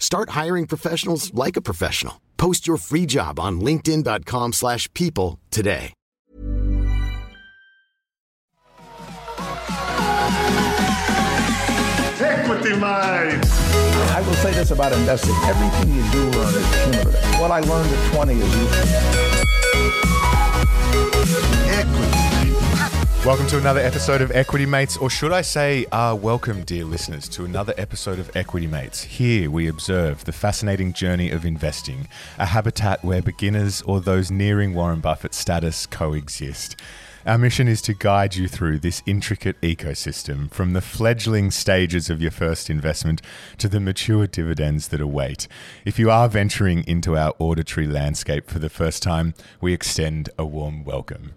Start hiring professionals like a professional. Post your free job on linkedin.com/people slash people today. Equity Mind. I will say this about investing. Everything you do learn is cumulative. What I learned at 20 is useful. Equity. Welcome to another episode of Equity Mates, or should I say, uh, welcome, dear listeners, to another episode of Equity Mates. Here we observe the fascinating journey of investing, a habitat where beginners or those nearing Warren Buffett status coexist. Our mission is to guide you through this intricate ecosystem from the fledgling stages of your first investment to the mature dividends that await. If you are venturing into our auditory landscape for the first time, we extend a warm welcome.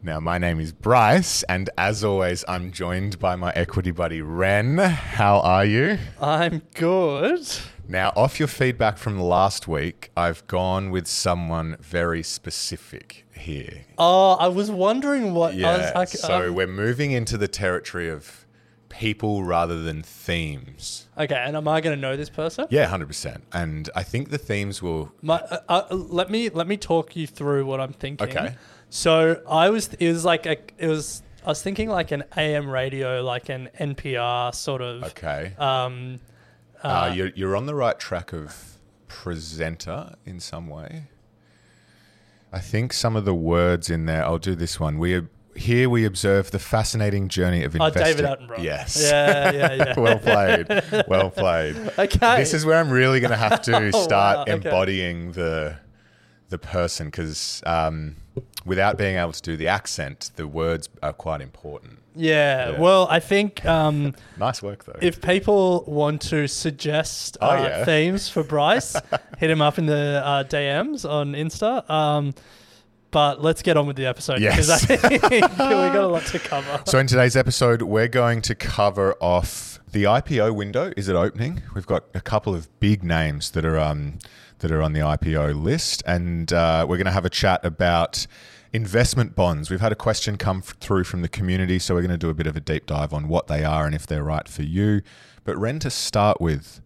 Now, my name is Bryce, and as always, I'm joined by my equity buddy Ren. How are you? I'm good. Now, off your feedback from last week, I've gone with someone very specific here. Oh, I was wondering what. I Yeah, was like, so um, we're moving into the territory of people rather than themes. okay, and am I going to know this person? Yeah, hundred percent. And I think the themes will. My, uh, uh, let me let me talk you through what I'm thinking. Okay. So I was. It was like a. It was. I was thinking like an AM radio, like an NPR sort of. Okay, Um. uh, you're you're on the right track of presenter in some way. I think some of the words in there. I'll do this one. We here we observe the fascinating journey of investing. Oh. David Attenborough. Yes. Yeah, yeah, yeah. well played. Well played. okay. This is where I'm really going to have to Oh, start wow, okay. embodying the the person because um, without being able to do the accent, the words are quite important. Yeah, Yeah. Well, I think um, Nice work though. if people want to suggest Oh, uh, yeah. themes for Bryce, hit him up in the uh, DMs on Insta. Um, but let's get on with the episode Yes. because I think we got a lot to cover. so in today's episode, we're going to cover off the IPO window. Is it opening? We've got a couple of big names that are um, that are on the IPO list, and uh, we're going to have a chat about investment bonds. We've had a question come through from the community, so we're going to do a bit of a deep dive on what they are and if they're right for you. But Ren, to start with,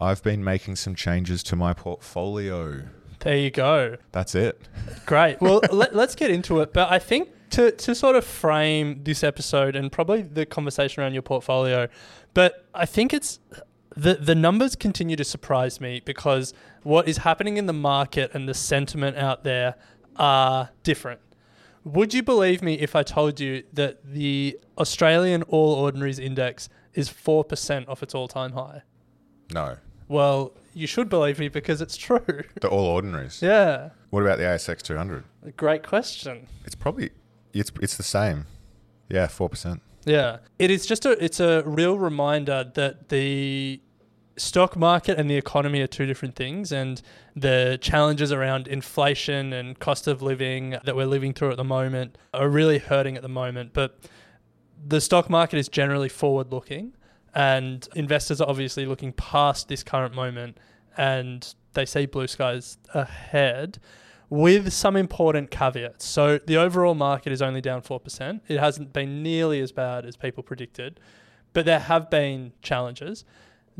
I've been making some changes to my portfolio. There you go. That's it. Great. Well, let, let's get into it. But I think to, to sort of frame this episode and probably the conversation around your portfolio, but I think it's the the numbers continue to surprise me because what is happening in the market and the sentiment out there are different. Would you believe me if I told you that the Australian All Ordinaries Index is 4% off its all time high? No, Well, you should believe me because it's true. the all ordinaries. yeah. What about the ASX 200? Great question. It's probably it's it's the same. Yeah, four percent. Yeah, it is just a it's a real reminder that the stock market and the economy are two different things, and the challenges around inflation and cost of living that we're living through at the moment are really hurting at the moment. But the stock market is generally forward looking, and investors are obviously looking past this current moment, and they see blue skies ahead with some important caveats. So the overall market is only down 4%. It hasn't been nearly as bad as people predicted, but there have been challenges.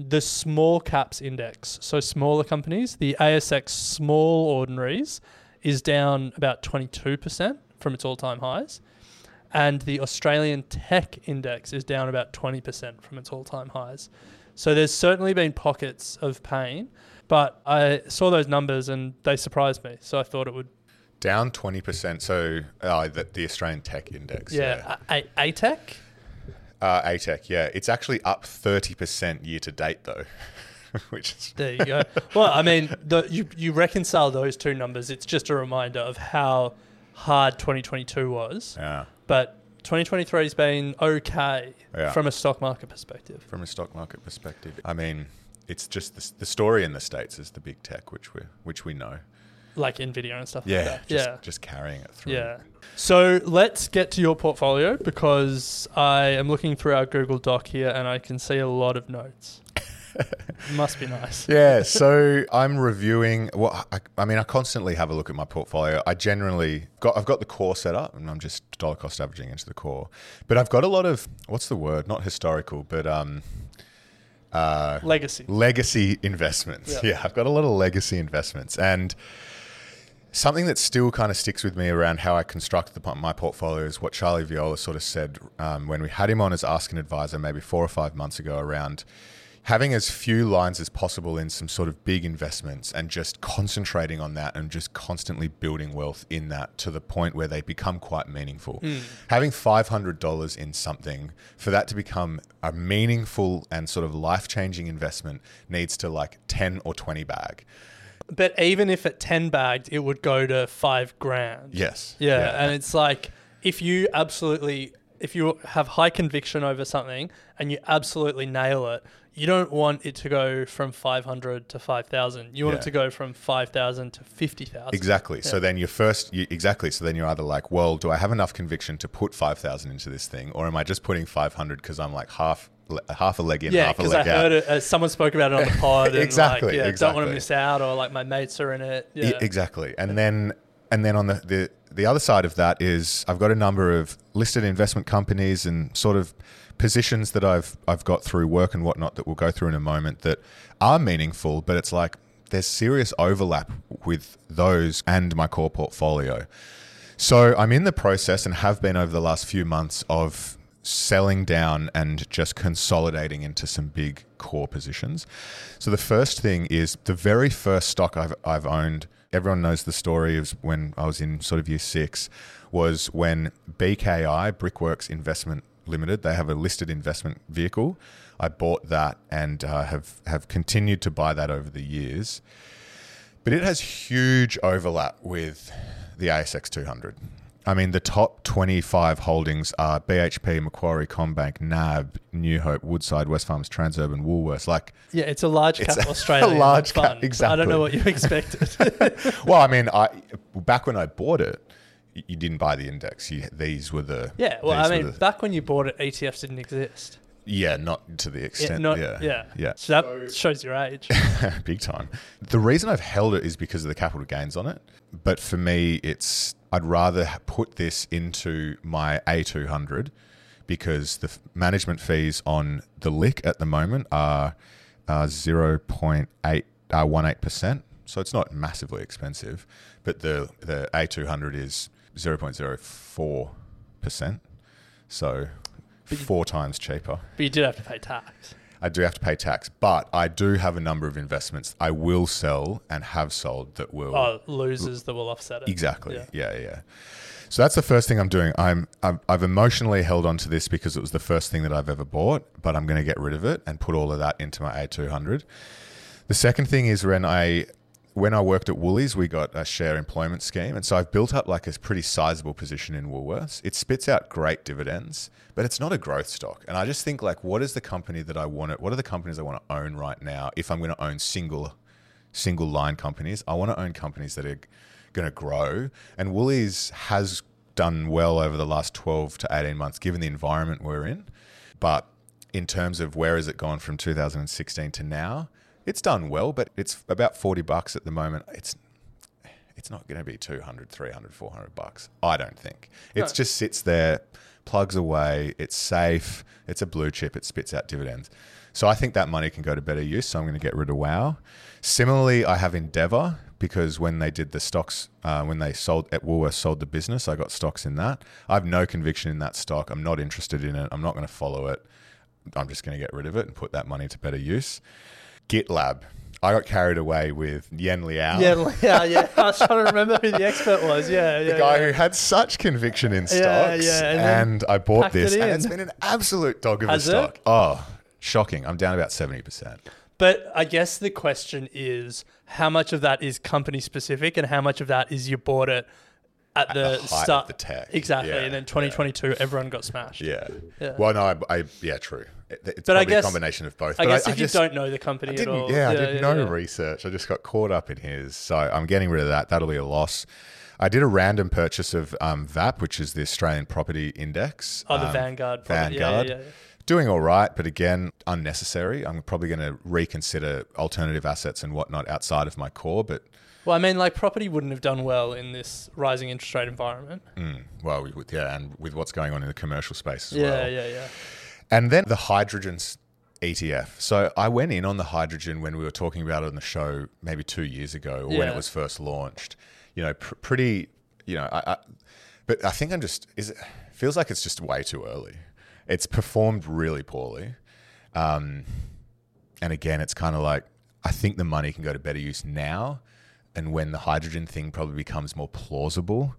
The small caps index, so smaller companies, the ASX small ordinaries is down about 22% from its all-time highs. And the Australian tech index is down about 20% from its all-time highs. So there's certainly been pockets of pain, but I saw those numbers and they surprised me. So I thought it would, Down twenty percent. So uh, the, the Australian Tech Index. yeah, A- A- ATEC. Uh, ATEC. Yeah, it's actually up thirty percent year to date though, which is There you go. well, I mean, the, you you reconcile those two numbers. It's just a reminder of how hard 2022 was, yeah. but 2023 has been okay Yeah. from a stock market perspective. From a stock market perspective, I mean, it's just the, the story in the states is the big tech, which we which we know. Like Nvidia and stuff Yeah, like that. just, yeah. just carrying it through. Yeah. So let's get to your portfolio because I am looking through our Google Doc here and I can see a lot of notes. Must be nice. Yeah, so I'm reviewing. Well, I, I mean, I constantly have a look at my portfolio. I generally got. I've got the core set up, and I'm just dollar cost averaging into the core. But I've got a lot of what's the word? Not historical, but um, uh, Legacy. legacy investments. Yeah. Yeah. I've got a lot of legacy investments, and something that still kind of sticks with me around how I construct the, my portfolio is what Charlie Viola sort of said um, when we had him on as Ask an Advisor maybe four or five months ago around having as few lines as possible in some sort of big investments and just concentrating on that and just constantly building wealth in that to the point where they become quite meaningful. Having $500 in something for that to become a meaningful and sort of life changing investment needs to like 10 or 20 bag. But even if at 10 bagged, it would go to five grand. Yes. Yeah, and it's like if you absolutely if you have high conviction over something and you absolutely nail it, you don't want it to go from 500 to 5000. You want Yeah. it to go from 5000 to 50000. Exactly. So then you're first, you, exactly. So then you're either like, well, do I have enough conviction to put 5,000 into this thing? Or am I just putting 500 because I'm like half, half a leg in, Yeah, half a because I leg out? heard it. Uh, someone spoke about it on the pod. And Exactly, Like, yeah, don't want to miss out, or like my mates are in it. Yeah. E- exactly. And then and then on the, the the other side of that is I've got a number of listed investment companies and sort of positions that I've I've got through work and whatnot that we'll go through in a moment that are meaningful, but it's like there's serious overlap with those and my core portfolio. So I'm in the process and have been over the last few months of selling down and just consolidating into some big core positions. So the first thing is the very first stock I've, I've owned. Everyone knows the story of when I was in sort of year six, was when BKI Brickworks Investment Limited. They have a listed investment vehicle. I bought that and uh, have have continued to buy that over the years but it has huge overlap with the ASX 200. I mean, the top 25 holdings are BHP, Macquarie, CommBank, NAB, New Hope, Woodside, Wesfarmers, Transurban, Woolworths. Like, Yeah, it's a large cap It's a Australian large cap- exactly. I don't know what you expected. well, I mean, I back when I bought it, you didn't buy the index. You, these were the yeah, well, I mean, the- back when you bought it, ETFs didn't exist. yeah, not to the Yeah, extent. not, yeah, yeah, yeah. So that shows your age. big time. The reason I've held it is because of the capital gains on it. But for me, it's I'd rather put this into my A200 because the management fees on the lick at the moment are uh, 0.8 uh, 18%. So it's not massively expensive, but the the A200 is 0.04%. So four times cheaper. but you did have to pay tax. I do have to pay tax, but I do have a number of investments I will sell and have sold that will Oh, losers that will offset it. exactly. Yeah. Yeah. yeah, So that's the first thing I'm doing. I'm I've, I've emotionally held on to this because it was the first thing that I've ever bought, but I'm going to get rid of it and put all of that into my A200. The second thing is when I when I worked at Woolies, we got a share employment scheme, and so I've built up like a pretty sizable position in Woolworths. It spits out great dividends, but it's not a growth stock. And I just think like, what is the company that I want? What are the companies I want to own right now? If I'm going to own single single line companies, I want to own companies that are going to grow. And Woolies has done well over the last 12 to 18 months, given the environment we're in. But in terms of where has it gone from 2016 to now, it's done well, but it's about 40 bucks at the moment. It's it's not going to be 200, 300, 400 bucks. I don't think. It No. just sits there, plugs away, it's safe, it's a blue chip, it spits out dividends. So I think that money can go to better use. So I'm going to get rid of WoW. Similarly, I have Endeavour because when they did the stocks, uh, when they sold at Woolworths sold the business, I got stocks in that. I have no conviction in that stock. I'm not interested in it. I'm not going to follow it. I'm just going to get rid of it and put that money to better use. GitLab. I got carried away with Yen Liao. Yeah, yeah, yeah. I was trying to remember who the expert was. Yeah, yeah. the guy yeah. who had such conviction in stocks, Yeah, yeah, and and, I bought this, it and it's been an absolute dog of Has a it? stock. Oh, shocking! I'm down about seventy percent. But I guess the question is how much of that is company specific and how much of that is you bought it at the, the height of start the tech. exactly, Yeah, and then 2022 everyone got smashed. Yeah. Yeah. Well, no, I, I yeah, true. It- It's But I guess- a combination of both. I but guess I, if you just- don't know the company at all, yeah, I did yeah, no yeah. research. I just got caught up in his. So I'm getting rid of that. That'll be a loss. I did a random purchase of um, VAP, which is the Australian Property Index. Oh, the um, Vanguard. Vanguard. Yeah, yeah, yeah. Doing all right, but again, unnecessary. I'm probably going to reconsider alternative assets and whatnot outside of my core. But Well, I mean, like property wouldn't have done well in this rising interest rate environment. mm, well, yeah, and with what's going on in the commercial space as yeah, well. yeah, yeah. And then the hydrogen ETF. So I went in on the hydrogen when we were talking about it on the show maybe two years ago, or when it was first launched. You know, pr- pretty. You know, I, I, but I think I'm just. Is it feels like it's just way too early. It's performed really poorly, um, and again, it's kind of like I think the money can go to better use now, and when the hydrogen thing probably becomes more plausible,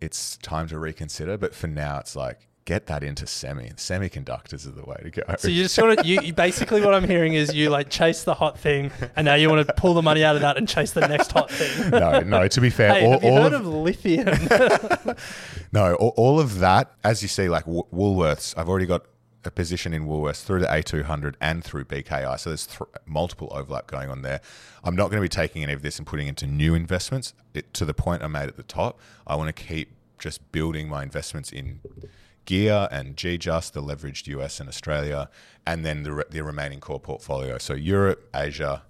it's time to reconsider. But for now, it's like get that into semi. Semiconductors are the way to go. So you just sort of you, you basically what I'm hearing is you like chase the hot thing, and now you want to pull the money out of that and chase the next hot thing. no, no. To be fair, Hey, all, have you all heard of, of lithium? no, all, all of that, as you see, like w- Woolworths. I've already got a position in Woolworths through the A200 and through BKI. So there's th- multiple overlap going on there. I'm not going to be taking any of this and putting into new investments. It, to the point I made at the top, I want to keep just building my investments in Gear and GGUS, the leveraged US and Australia, and then the, re- the remaining core portfolio. So Europe, Asia,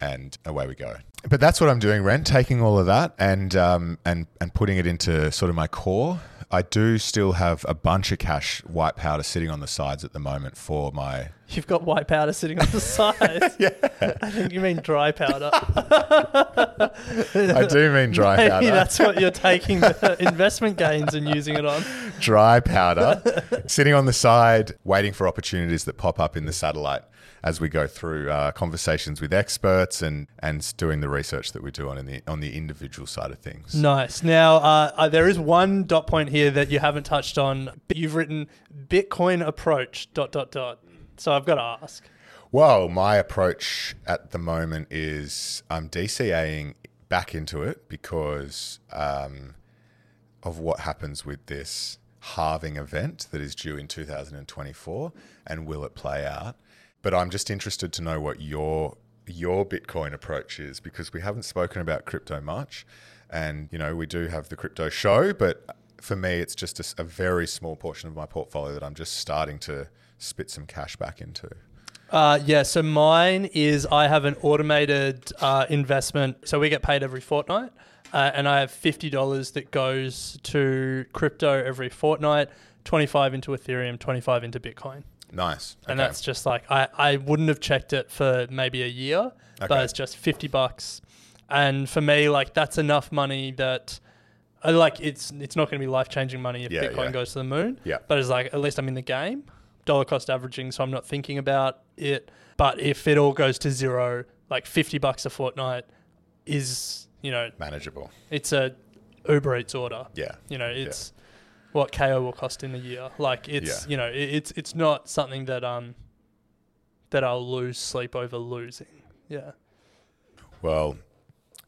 and away we go. But that's what I'm doing, Ren, taking all of that and um, and and putting it into sort of my core. I do still have a bunch of cash white powder sitting on the sides at the moment for my. You've got white powder sitting on the sides. yeah. I think you mean dry powder. I do mean dry Maybe powder. that's what you're taking the investment gains and using it on. dry powder sitting on the side, waiting for opportunities that pop up in the satellite as we go through uh, conversations with experts and and doing the research that we do on in the on the individual side of things. Nice. Now, uh, uh, there is one dot point here that you haven't touched on. You've written Bitcoin approach dot dot dot. So I've got to ask. Well, my approach at the moment is I'm DCAing back into it because um, of what happens with this halving event that is due in 2024 and will it play out. But I'm just interested to know what your your Bitcoin approach is because we haven't spoken about crypto much, and you know we do have the crypto show, but for me it's just a very small portion of my portfolio that I'm just starting to spit some cash back into. Uh, yeah, so mine is I have an automated uh, investment. So we get paid every fortnight, uh, and I have fifty dollars that goes to crypto every fortnight. Twenty five into Ethereum, twenty five into Bitcoin, Nice. and Okay. that's just like I I wouldn't have checked it for maybe a year, Okay. but it's just fifty bucks, and for me like that's enough money that. I like it's it's not going to be life changing money if Yeah, Bitcoin yeah. goes to the moon. Yeah. But it's like at least I'm in the game. Dollar cost averaging, so I'm not thinking about it. But if it all goes to zero, like fifty bucks a fortnight is you know manageable. it's a Uber Eats order. Yeah. You know it's what KO will cost in a year. Like it's Yeah. you know it, it's it's not something that um that I'll lose sleep over losing. Yeah. Well,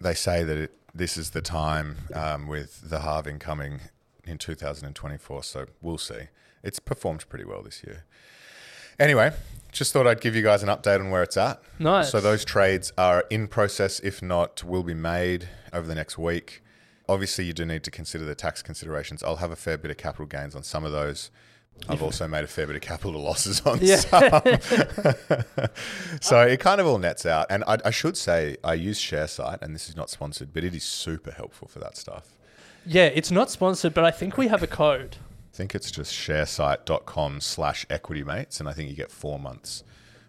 they say that it, this is the time um, with the halving coming in 2024, so we'll see. It's performed pretty well this year. Anyway, just thought I'd give you guys an update on where it's at. Nice. So those trades are in process, if not, will be made over the next week. Obviously, you do need to consider the tax considerations. I'll have a fair bit of capital gains on some of those. I've also made a fair bit of capital losses on Yeah. some. so it kind of all nets out. And I, I should say, I use Sharesight, and this is not sponsored, but it is super helpful for that stuff. Yeah, it's not sponsored, but I think we have a code. I think it's just sharesight.com slash equity mates, and I think you get four months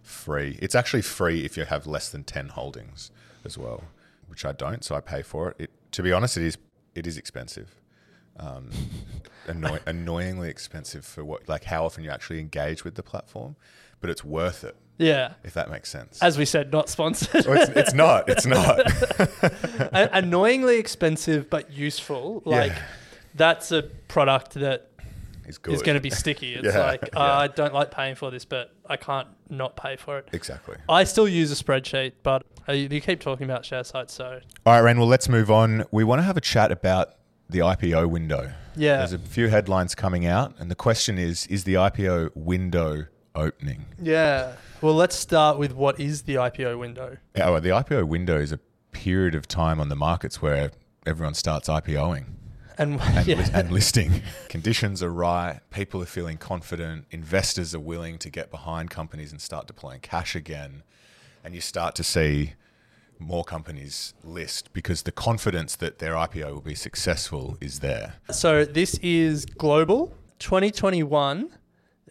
free. It's actually free if you have less than 10 holdings as well, which I don't, so I pay for it. it to be honest, it is it is expensive. Um, annoy- annoyingly expensive for what like how often you actually engage with the platform, but it's worth it Yeah. if that makes sense. As we said, not sponsored. Well, it's, it's not. It's not. Annoyingly expensive but useful. Like Yeah. that's a product that It's good. is going to be sticky. It's Yeah, like uh, yeah. I don't like paying for this, but I can't not pay for it. exactly. I still use a spreadsheet, but you you keep talking about Sharesights, so All right, Ren. Well, let's move on. We want to have a chat about the IPO window. Yeah. There's a few headlines coming out, and the question is is the IPO window opening? Yeah. Well, let's start with what is the IPO window. Yeah, well, the IPO window is a period of time on the markets where everyone starts IPOing And, and, yeah. and listing. Conditions are right, people are feeling confident, investors are willing to get behind companies and start deploying cash again. And you start to see more companies list because the confidence that their IPO will be successful is there. So this is global. 2021,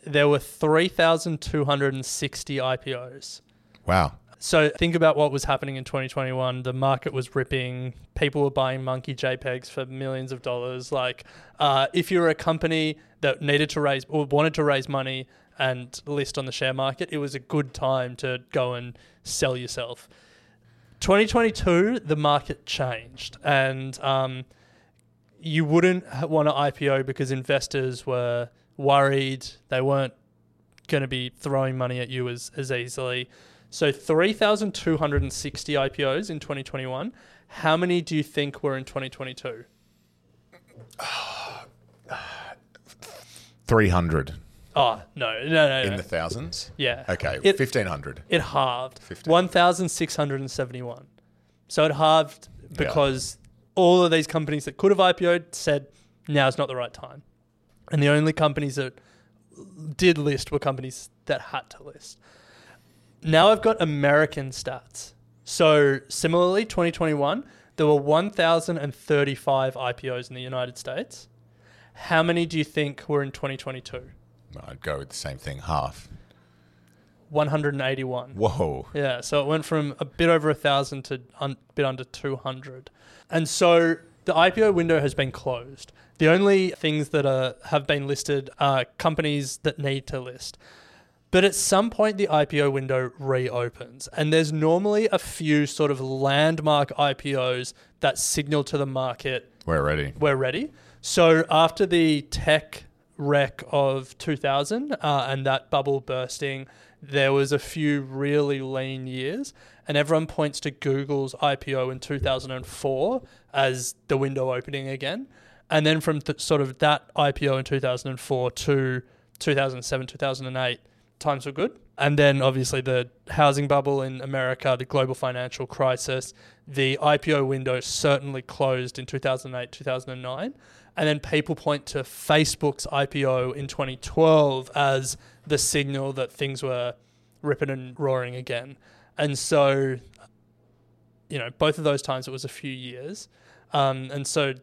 there were 3,260 IPOs. Wow. So think about what was happening in 2021. The market was ripping. People were buying monkey JPEGs for millions of dollars. Like, uh, if you were a company that needed to raise or wanted to raise money and list on the share market, it was a good time to go and sell yourself. 2022, the market changed, and um, you wouldn't want to IPO because investors were worried they weren't going to be throwing money at you as, as easily. So 3,260 IPOs in 2021. How many do you think were in 2022? 300 Oh, no, no, no. in no. the thousands? yeah. Okay, It- 1500. It halved. 15. 1,671. So it halved because all of these companies that could have IPO'd said now's not the right time. And the only companies that did list were companies that had to list. Now I've got American stats. So similarly, 2021, there were 1,035 IPOs in the United States. How many do you think were in 2022? I'd go with the same thing, half. 181. Whoa. Yeah, so it went from a bit over a thousand to a bit under 200. And so the IPO window has been closed. The only things that are, have been listed are companies that need to list. But at some point, the IPO window reopens, and there's normally a few sort of landmark IPOs that signal to the market We're ready. we're ready. So after the tech wreck of 2000 uh, and that bubble bursting, there was a few really lean years, and everyone points to Google's IPO in 2004 as the window opening again. And then from th- sort of that IPO in 2004 to 2007, 2008, times were good. And then obviously the housing bubble in America, the global financial crisis, the IPO window certainly closed in 2008, 2009. And then people point to Facebook's IPO in 2012 as the signal that things were ripping and roaring again. And so, you know, both of those times it was a few years. Um, and so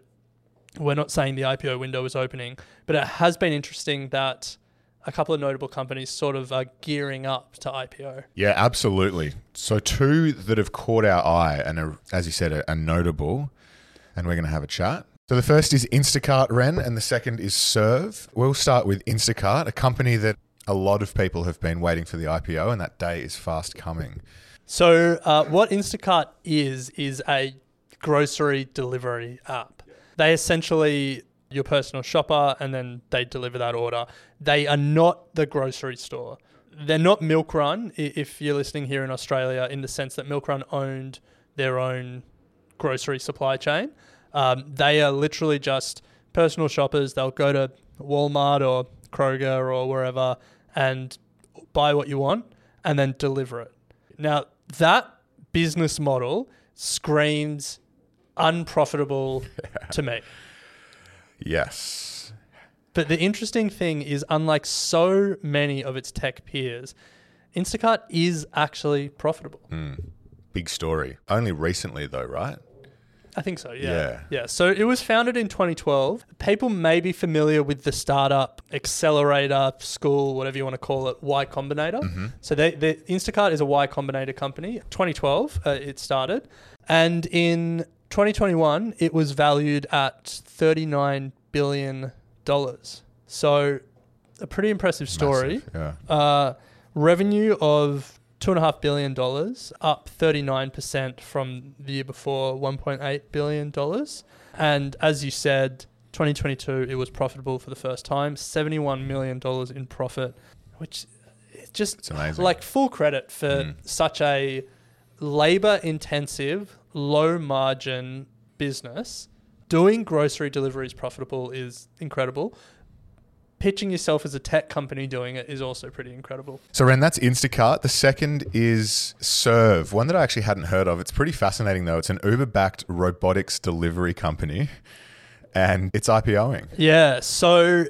we're not saying the IPO window is opening, but it has been interesting that a couple of notable companies sort of are gearing up to IPO. Yeah, absolutely. So two that have caught our eye and are, as you said, are, are notable, and we're going to have a chat. So the first is Instacart Ren, and the second is Serve. We'll start with Instacart, a company that a lot of people have been waiting for the IPO, and that day is fast coming. So, uh, what Instacart is, is a grocery delivery app. They essentially your personal shopper and then they deliver that order. They are not the grocery store. They're not MilkRun, if you're listening here in Australia, in the sense that MilkRun owned their own grocery supply chain. Um, they are literally just personal shoppers. They'll go to Walmart or Kroger or wherever and buy what you want and then deliver it. Now, that business model screams unprofitable to me. Yes. But the interesting thing is, unlike so many of its tech peers, Instacart is actually profitable. Big story. Only recently, though, right? I think so, yeah. Yeah. Yeah. So it was founded in 2012. People may be familiar with the startup accelerator school, whatever you want to call it, Y Combinator. So they, they, Instacart is a Y Combinator company. 2012, uh, it started. And in 2021, it was valued at $39 billion. So a pretty impressive story. Massive, Yeah. Uh, revenue of two and a half billion dollars, up thirty nine percent from the year before, one point eight billion dollars. And as you said, twenty twenty two it was profitable for the first time, seventy one million dollars in profit, which just like full credit for Mm. such a labor intensive, low margin business. doing grocery deliveries profitable is incredible. Pitching yourself as a tech company doing it is also pretty incredible. So, Ren, that's Instacart. The second is Serve, one that I actually hadn't heard of. It's pretty fascinating, though. It's an Uber backed robotics delivery company and it's IPOing. Yeah, so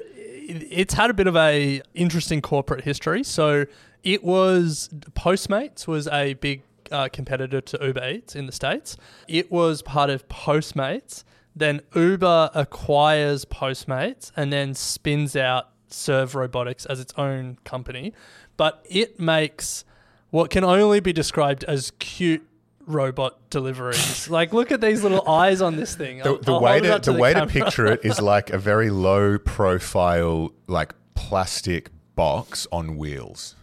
it's had a bit of a interesting corporate history. So it was Postmates was a big uh, competitor to Uber Eats in the states. It was part of Postmates. Then Uber acquires Postmates and then spins out Serve Robotics as its own company. But it makes what can only be described as cute robot deliveries. like, look at these little eyes on this thing. The, the way to the, the way to picture it is like a very low profile, like plastic box on wheels.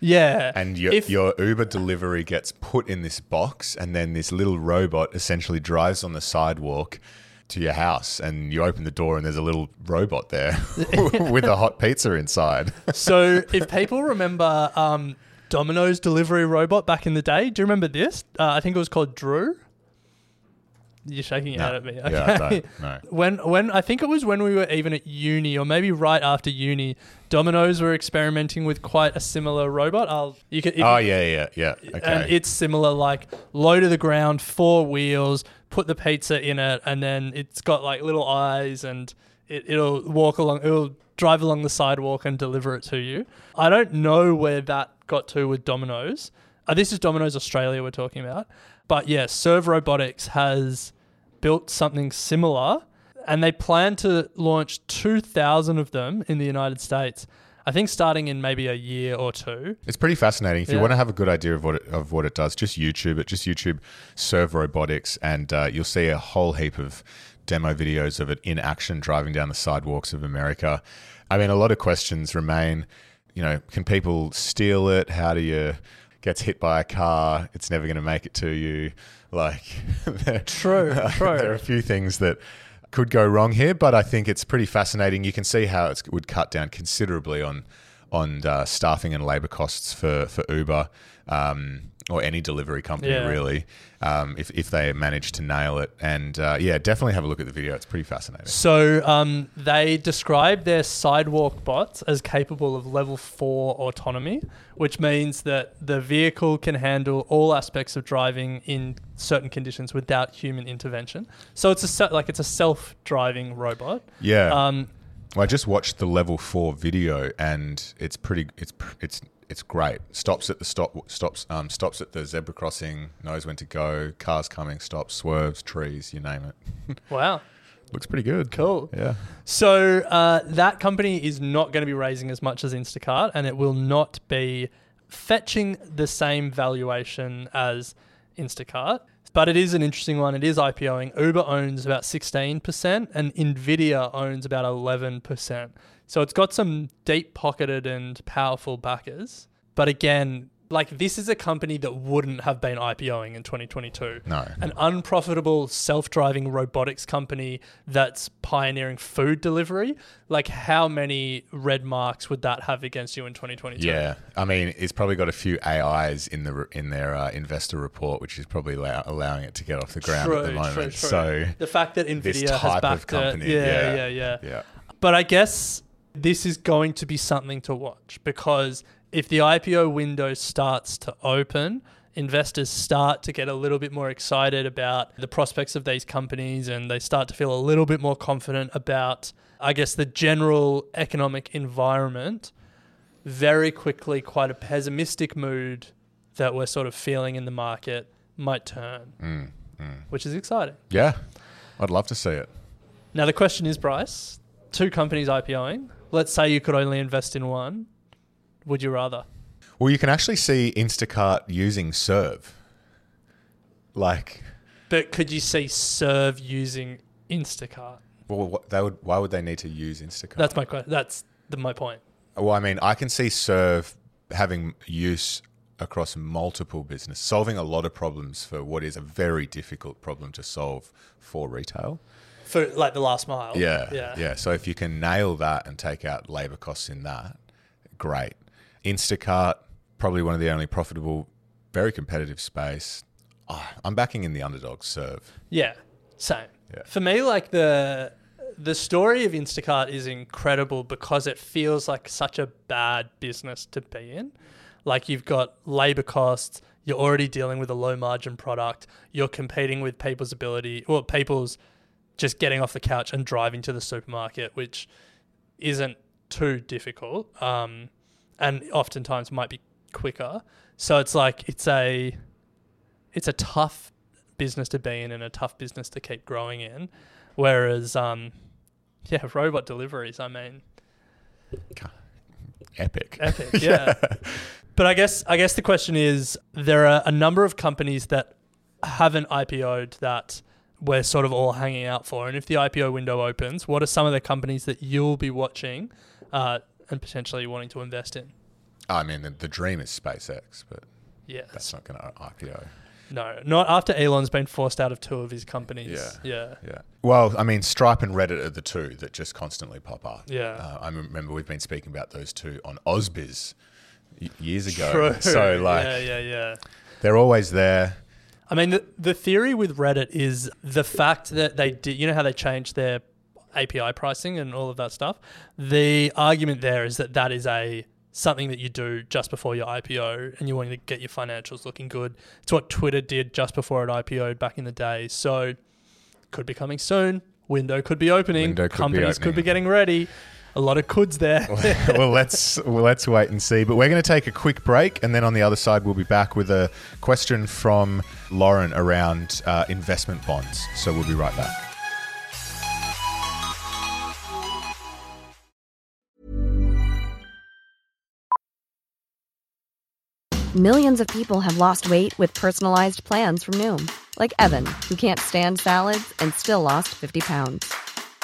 Yeah, And your, If- your Uber delivery gets put in this box, and then this little robot essentially drives on the sidewalk to your house. And you open the door, and there's a little robot there with a hot pizza inside. so if people remember um, Domino's delivery robot back in the day, do you remember this? Uh, I think it was called DRU. You're shaking your No. head at me. Okay. Yeah, I don't, no. When when I think it was when we were even at uni or maybe right after uni, Domino's were experimenting with quite a similar robot. I'll you can Oh, yeah, yeah, yeah. Okay. and it's similar like low to the ground, four wheels, put the pizza in it, and then it's got like little eyes and it, it'll walk along, it'll drive along the sidewalk and deliver it to you. I don't know where that got to with Domino's. Uh, this is Domino's Australia we're talking about. But yeah, Serve Robotics has built something similar and they plan to launch 2,000 of them in the United States. I think starting in maybe a year or two. It's pretty fascinating. If you want to have a good idea of what it, of what it does, just YouTube it. Just YouTube Serve Robotics, and uh, you'll see a whole heap of demo videos of it in action, driving down the sidewalks of America. I mean, a lot of questions remain. You know, can people steal it? How do you gets hit by a car? It's never going to make it to you. Like, there- True, true. there are a few things that could go wrong here, but I think it's pretty fascinating. You can see how it would cut down considerably on on uh, staffing and labor costs for for Uber um, or any delivery company, Yeah. really, um, if if they manage to nail it. And uh, yeah, definitely have a look at the video. It's pretty fascinating. So um, they describe their sidewalk bots as capable of level four autonomy, which means that the vehicle can handle all aspects of driving in certain conditions without human intervention. So it's a se- like it's a self-driving robot. Yeah. Um, Well, I just watched the level four video, and it's pretty. It's it's it's great. Stops at the stop. Stops. Um, stops at the zebra crossing. Knows when to go. Cars coming. Stops. Swerves. Trees. You name it. wow. Looks pretty good. Cool. Yeah. So uh, that company is not going to be raising as much as Instacart, and it will not be fetching the same valuation as Instacart. But it is an interesting one. It is IPOing. Uber owns about 16%, and Nvidia owns about 11%. So it's got some deep pocketed and powerful backers. But again, like this is a company that wouldn't have been IPOing in 2022 No. an unprofitable self-driving robotics company that's pioneering food delivery like how many red marks would that have against you in 2022 Yeah, I mean, it's probably got a few AIs in the in their uh, investor report, which is probably allow, allowing it to get off the ground at the moment. true, true. So the fact that this nvidia has type of backed company, it yeah, yeah yeah yeah, but i guess this is going to be something to watch because if the ipo window starts to open investors start to get a little bit more excited about the prospects of these companies and they start to feel a little bit more confident about i guess the general economic environment very quickly quite a pessimistic mood that we're sort of feeling in the market might turn Mm, which is exciting yeah, I'd love to see it. now the question is, Bryce, two companies IPOing. Let's say you could only invest in one. Would you rather? Well, you can actually see Instacart using Serve. Like, But could you see Serve using Instacart? well, what, they would. Why would they need to use Instacart? That's my question. That's the, my point. Well, I mean, I can see Serve having use across multiple business, solving a lot of problems for what is a very difficult problem to solve for retail. For like the last mile. Yeah, Yeah. yeah, So if you can nail that and take out labor costs in that, great. Instacart, probably one of the only profitable, very competitive space. Oh, I'm backing in the underdog serve. Yeah. Same. Yeah. For me, like the the story of Instacart is incredible because it feels like such a bad business to be in. Like you've got labor costs, you're already dealing with a low margin product, you're competing with people's ability or people's just getting off the couch and driving to the supermarket, which isn't too difficult, um, and oftentimes might be quicker. So it's like it's a it's a tough business to be in and a tough business to keep growing in. Whereas, um, yeah, robot deliveries. I mean, Epic. epic. Yeah. but I guess I guess the question is there are a number of companies that haven't IPO'd that we're sort of all hanging out for. And if the IPO window opens, what are some of the companies that you'll be watching uh, and potentially wanting to invest in? I mean, the, the dream is SpaceX, but Yes. that's not going to IPO. No, not after Elon's been forced out of two of his companies. Yeah. Yeah. Yeah. Well, I mean, Stripe and Reddit are the two that just constantly pop up. Yeah. Uh, I remember we've been speaking about those two on Ausbiz years ago. True. So, like, yeah, yeah, yeah. they're always there. I mean, the, the theory with Reddit is the fact that they did, you know, how they changed their API pricing and all of that stuff. The argument there is that that is a something that you do just before your IPO and you want to get your financials looking good. It's what Twitter did just before it IPO'd back in the day. So, could be coming soon. Window could be opening. Window could be Companies could be getting ready. A lot of coulds there. well, let's well, let's wait and see. But we're going to take a quick break, and then on the other side, we'll be back with a question from Lauren around uh, investment bonds. So we'll be right back. Millions of people have lost weight with personalized plans from Noom, like Evan, who can't stand salads and still lost 50 pounds.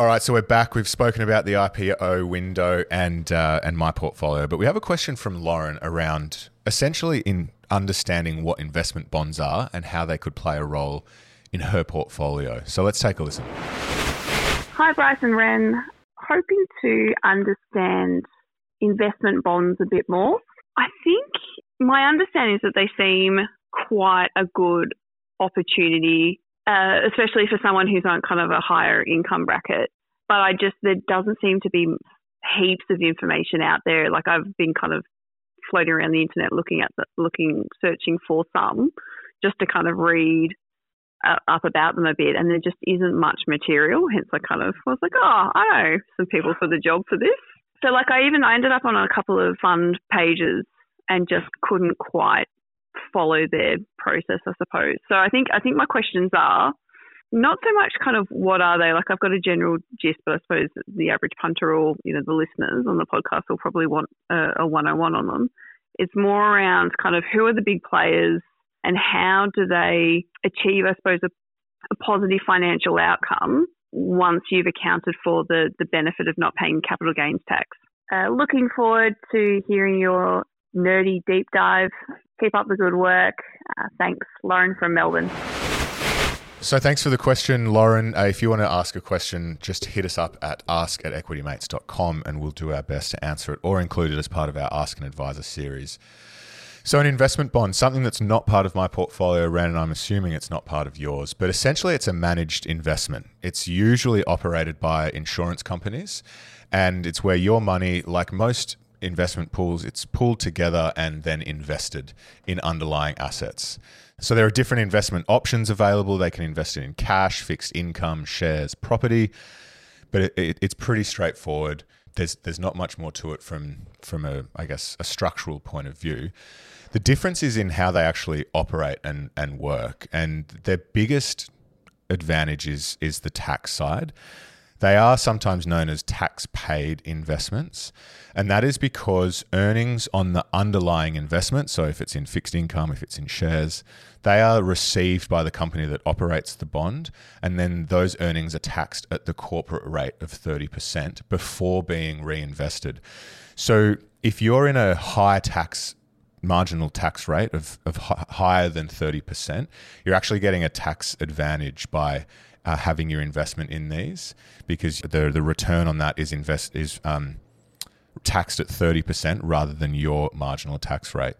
All right, so we're back. We've spoken about the IPO window and uh, and my portfolio, but we have a question from Lauren around essentially in understanding what investment bonds are and how they could play a role in her portfolio. So let's take a listen. Hi, Bryce and Ren. Hoping to understand investment bonds a bit more. I think my understanding is that they seem quite a good opportunity, uh, especially for someone who's on kind of a higher income bracket. But I just, there doesn't seem to be heaps of information out there. Like I've been kind of floating around the internet looking at the, looking, searching for some just to kind of read uh, up about them a bit, and there just isn't much material. Hence, I kind of was like, oh, I know some people for the job for this. So, like, I even I ended up on a couple of fund pages and just couldn't quite follow their process, I suppose. So, I think I think my questions are not so much kind of what are they like. I've got a general gist, but I suppose the average punter or you know the listeners on the podcast will probably want a, one-on-one on them. It's more around kind of who are the big players and how do they achieve, I suppose, a, a positive financial outcome once you've accounted for the, the benefit of not paying capital gains tax. Uh, looking forward to hearing your nerdy deep dive. Keep up the good work. Uh, thanks, Lauren from Melbourne. So thanks for the question, Lauren. Uh, if you want to ask a question, just hit us up at ask at equitymates.com and we'll do our best to answer it or include it as part of our Ask an Advisor series. So, an investment bond, something that's not part of my portfolio, Ren, and I'm assuming it's not part of yours, but essentially it's a managed investment. It's usually operated by insurance companies, and it's where your money, like most investment pools, it's pooled together and then invested in underlying assets. So, there are different investment options available. They can invest in cash, fixed income, shares, property. but it, it, it's pretty straightforward. There's there's not much more to it from from a I guess a structural point of view. The difference is in how they actually operate and and work, and their biggest advantage is is the tax side. They are sometimes known as tax paid investments. And that is because earnings on the underlying investment, so if it's in fixed income, if it's in shares, they are received by the company that operates the bond. And then those earnings are taxed at the corporate rate of 30% before being reinvested. So if you're in a high tax marginal tax rate of, of hi- higher than 30%, you're actually getting a tax advantage by uh, having your investment in these because the the return on that is invest is um, taxed at thirty percent rather than your marginal tax rate.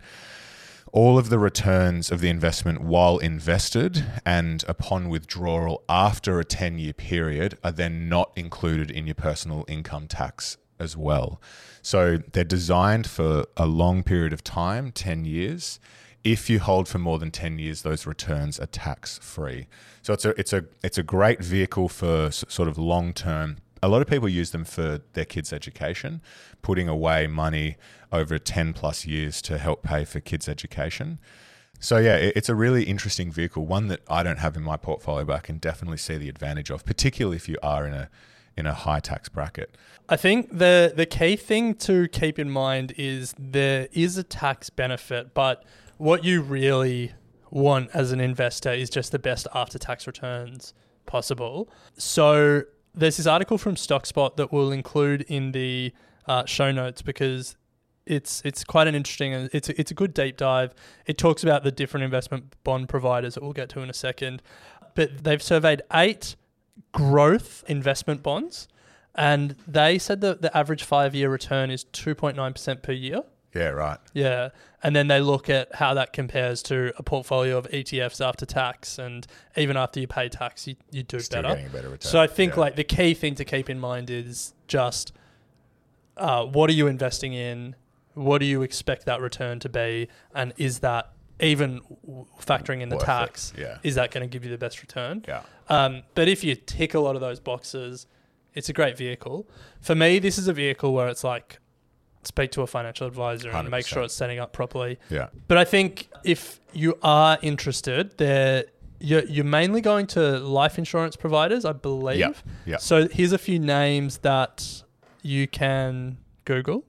All of the returns of the investment while invested and upon withdrawal after a 10 year period are then not included in your personal income tax as well. So they're designed for a long period of time, 10 years, if you hold for more than 10 years, those returns are tax free. So it's a, it's, a, it's a great vehicle for sort of long term. A lot of people use them for their kids' education, putting away money over 10 plus years to help pay for kids' education. So yeah, it's a really interesting vehicle, one that I don't have in my portfolio, but I can definitely see the advantage of, particularly if you are in a in a high tax bracket. I think the the key thing to keep in mind is there is a tax benefit, but what you really want as an investor is just the best after tax returns possible. So there's this article from StockSpot that we'll include in the uh, show notes because it's it's quite an interesting and it's a, it's a good deep dive. It talks about the different investment bond providers that we'll get to in a second, but they've surveyed eight growth investment bonds, and they said that the average five year return is two point nine percent per year. Yeah, right. Yeah. And then they look at how that compares to a portfolio of ETFs after tax. And even after you pay tax, you, you do Still better. getting better return. So I think Yeah. like the key thing to keep in mind is just uh, what are you investing in? What do you expect that return to be? And is that even factoring in the Worth tax? Yeah. Is that going to give you the best return? Yeah. Um, but if you tick a lot of those boxes, it's a great vehicle. For me, this is a vehicle where it's like speak to a financial advisor and make sure it's setting up properly. Yeah. But I think if you are interested, there you're, you're mainly going to life insurance providers, I believe. Yeah, yeah. So here's a few names that you can Google: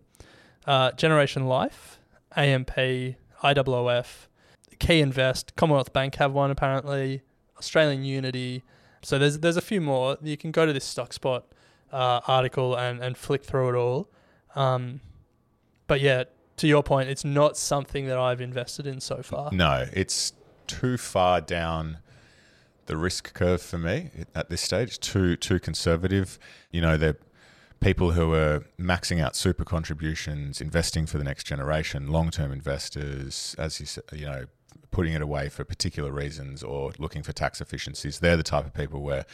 uh, Generation Life, AMP, IWF, Key Invest, Commonwealth Bank have one apparently, Australian Unity. So there's there's a few more. You can go to this StockSpot uh, article and and flick through it all. Um, but yeah, to your point, it's not something that I've invested in so far. No, it's too far down the risk curve for me at this stage. Too too conservative. You know, they're people who are maxing out super contributions, investing for the next generation, long term investors, as you said, you know, putting it away for particular reasons or looking for tax efficiencies. They're the type of people where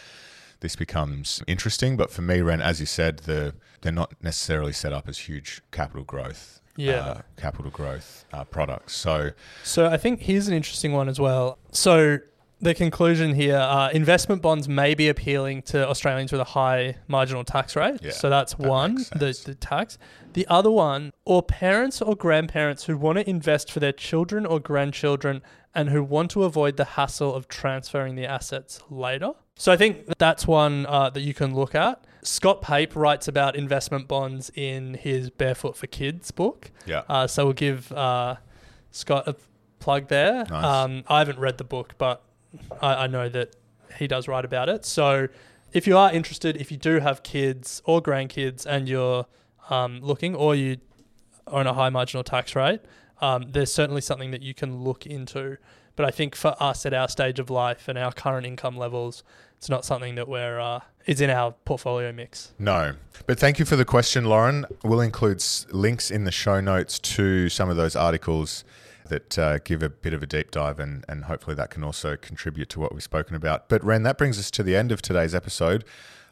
this becomes interesting. But for me, Ren, as you said, the they're not necessarily set up as huge capital growth. Yeah. uh, capital growth uh, products. So So I think here's an interesting one as well. So the conclusion here: uh, investment bonds may be appealing to Australians with a high marginal tax rate. Yeah, so that's that one, the, the tax. The other one, or parents or grandparents who want to invest for their children or grandchildren and who want to avoid the hassle of transferring the assets later. So I think that's one uh, that you can look at. Scott Pape writes about investment bonds in his Barefoot for Kids book. Yeah. Uh, so we'll give uh, Scott a plug there. Nice. Um, I haven't read the book, but I, I know that he does write about it. So if you are interested, if you do have kids or grandkids and you're um, looking, or you own a high marginal tax rate, um, there's certainly something that you can look into. But I think for us at our stage of life and our current income levels, it's not something that we're uh, is in our portfolio mix. No. But thank you for the question, Lauren. We'll include links in the show notes to some of those articles that uh, give a bit of a deep dive, and, and hopefully that can also contribute to what we've spoken about. But, Ren, that brings us to the end of today's episode.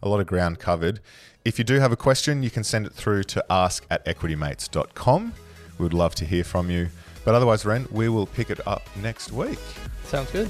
A lot of ground covered. If you do have a question, you can send it through to ask at equitymates.com. We would love to hear from you. But otherwise, Ren, we will pick it up next week. Sounds good.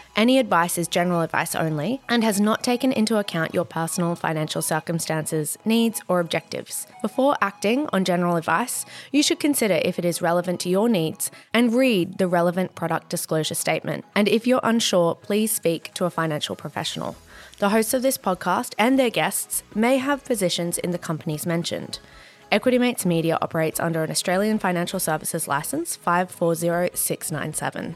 Any advice is general advice only and has not taken into account your personal financial circumstances, needs, or objectives. Before acting on general advice, you should consider if it is relevant to your needs and read the relevant product disclosure statement. And if you're unsure, please speak to a financial professional. The hosts of this podcast and their guests may have positions in the companies mentioned. Equity Mates Media operates under an Australian Financial Services Licence 540697.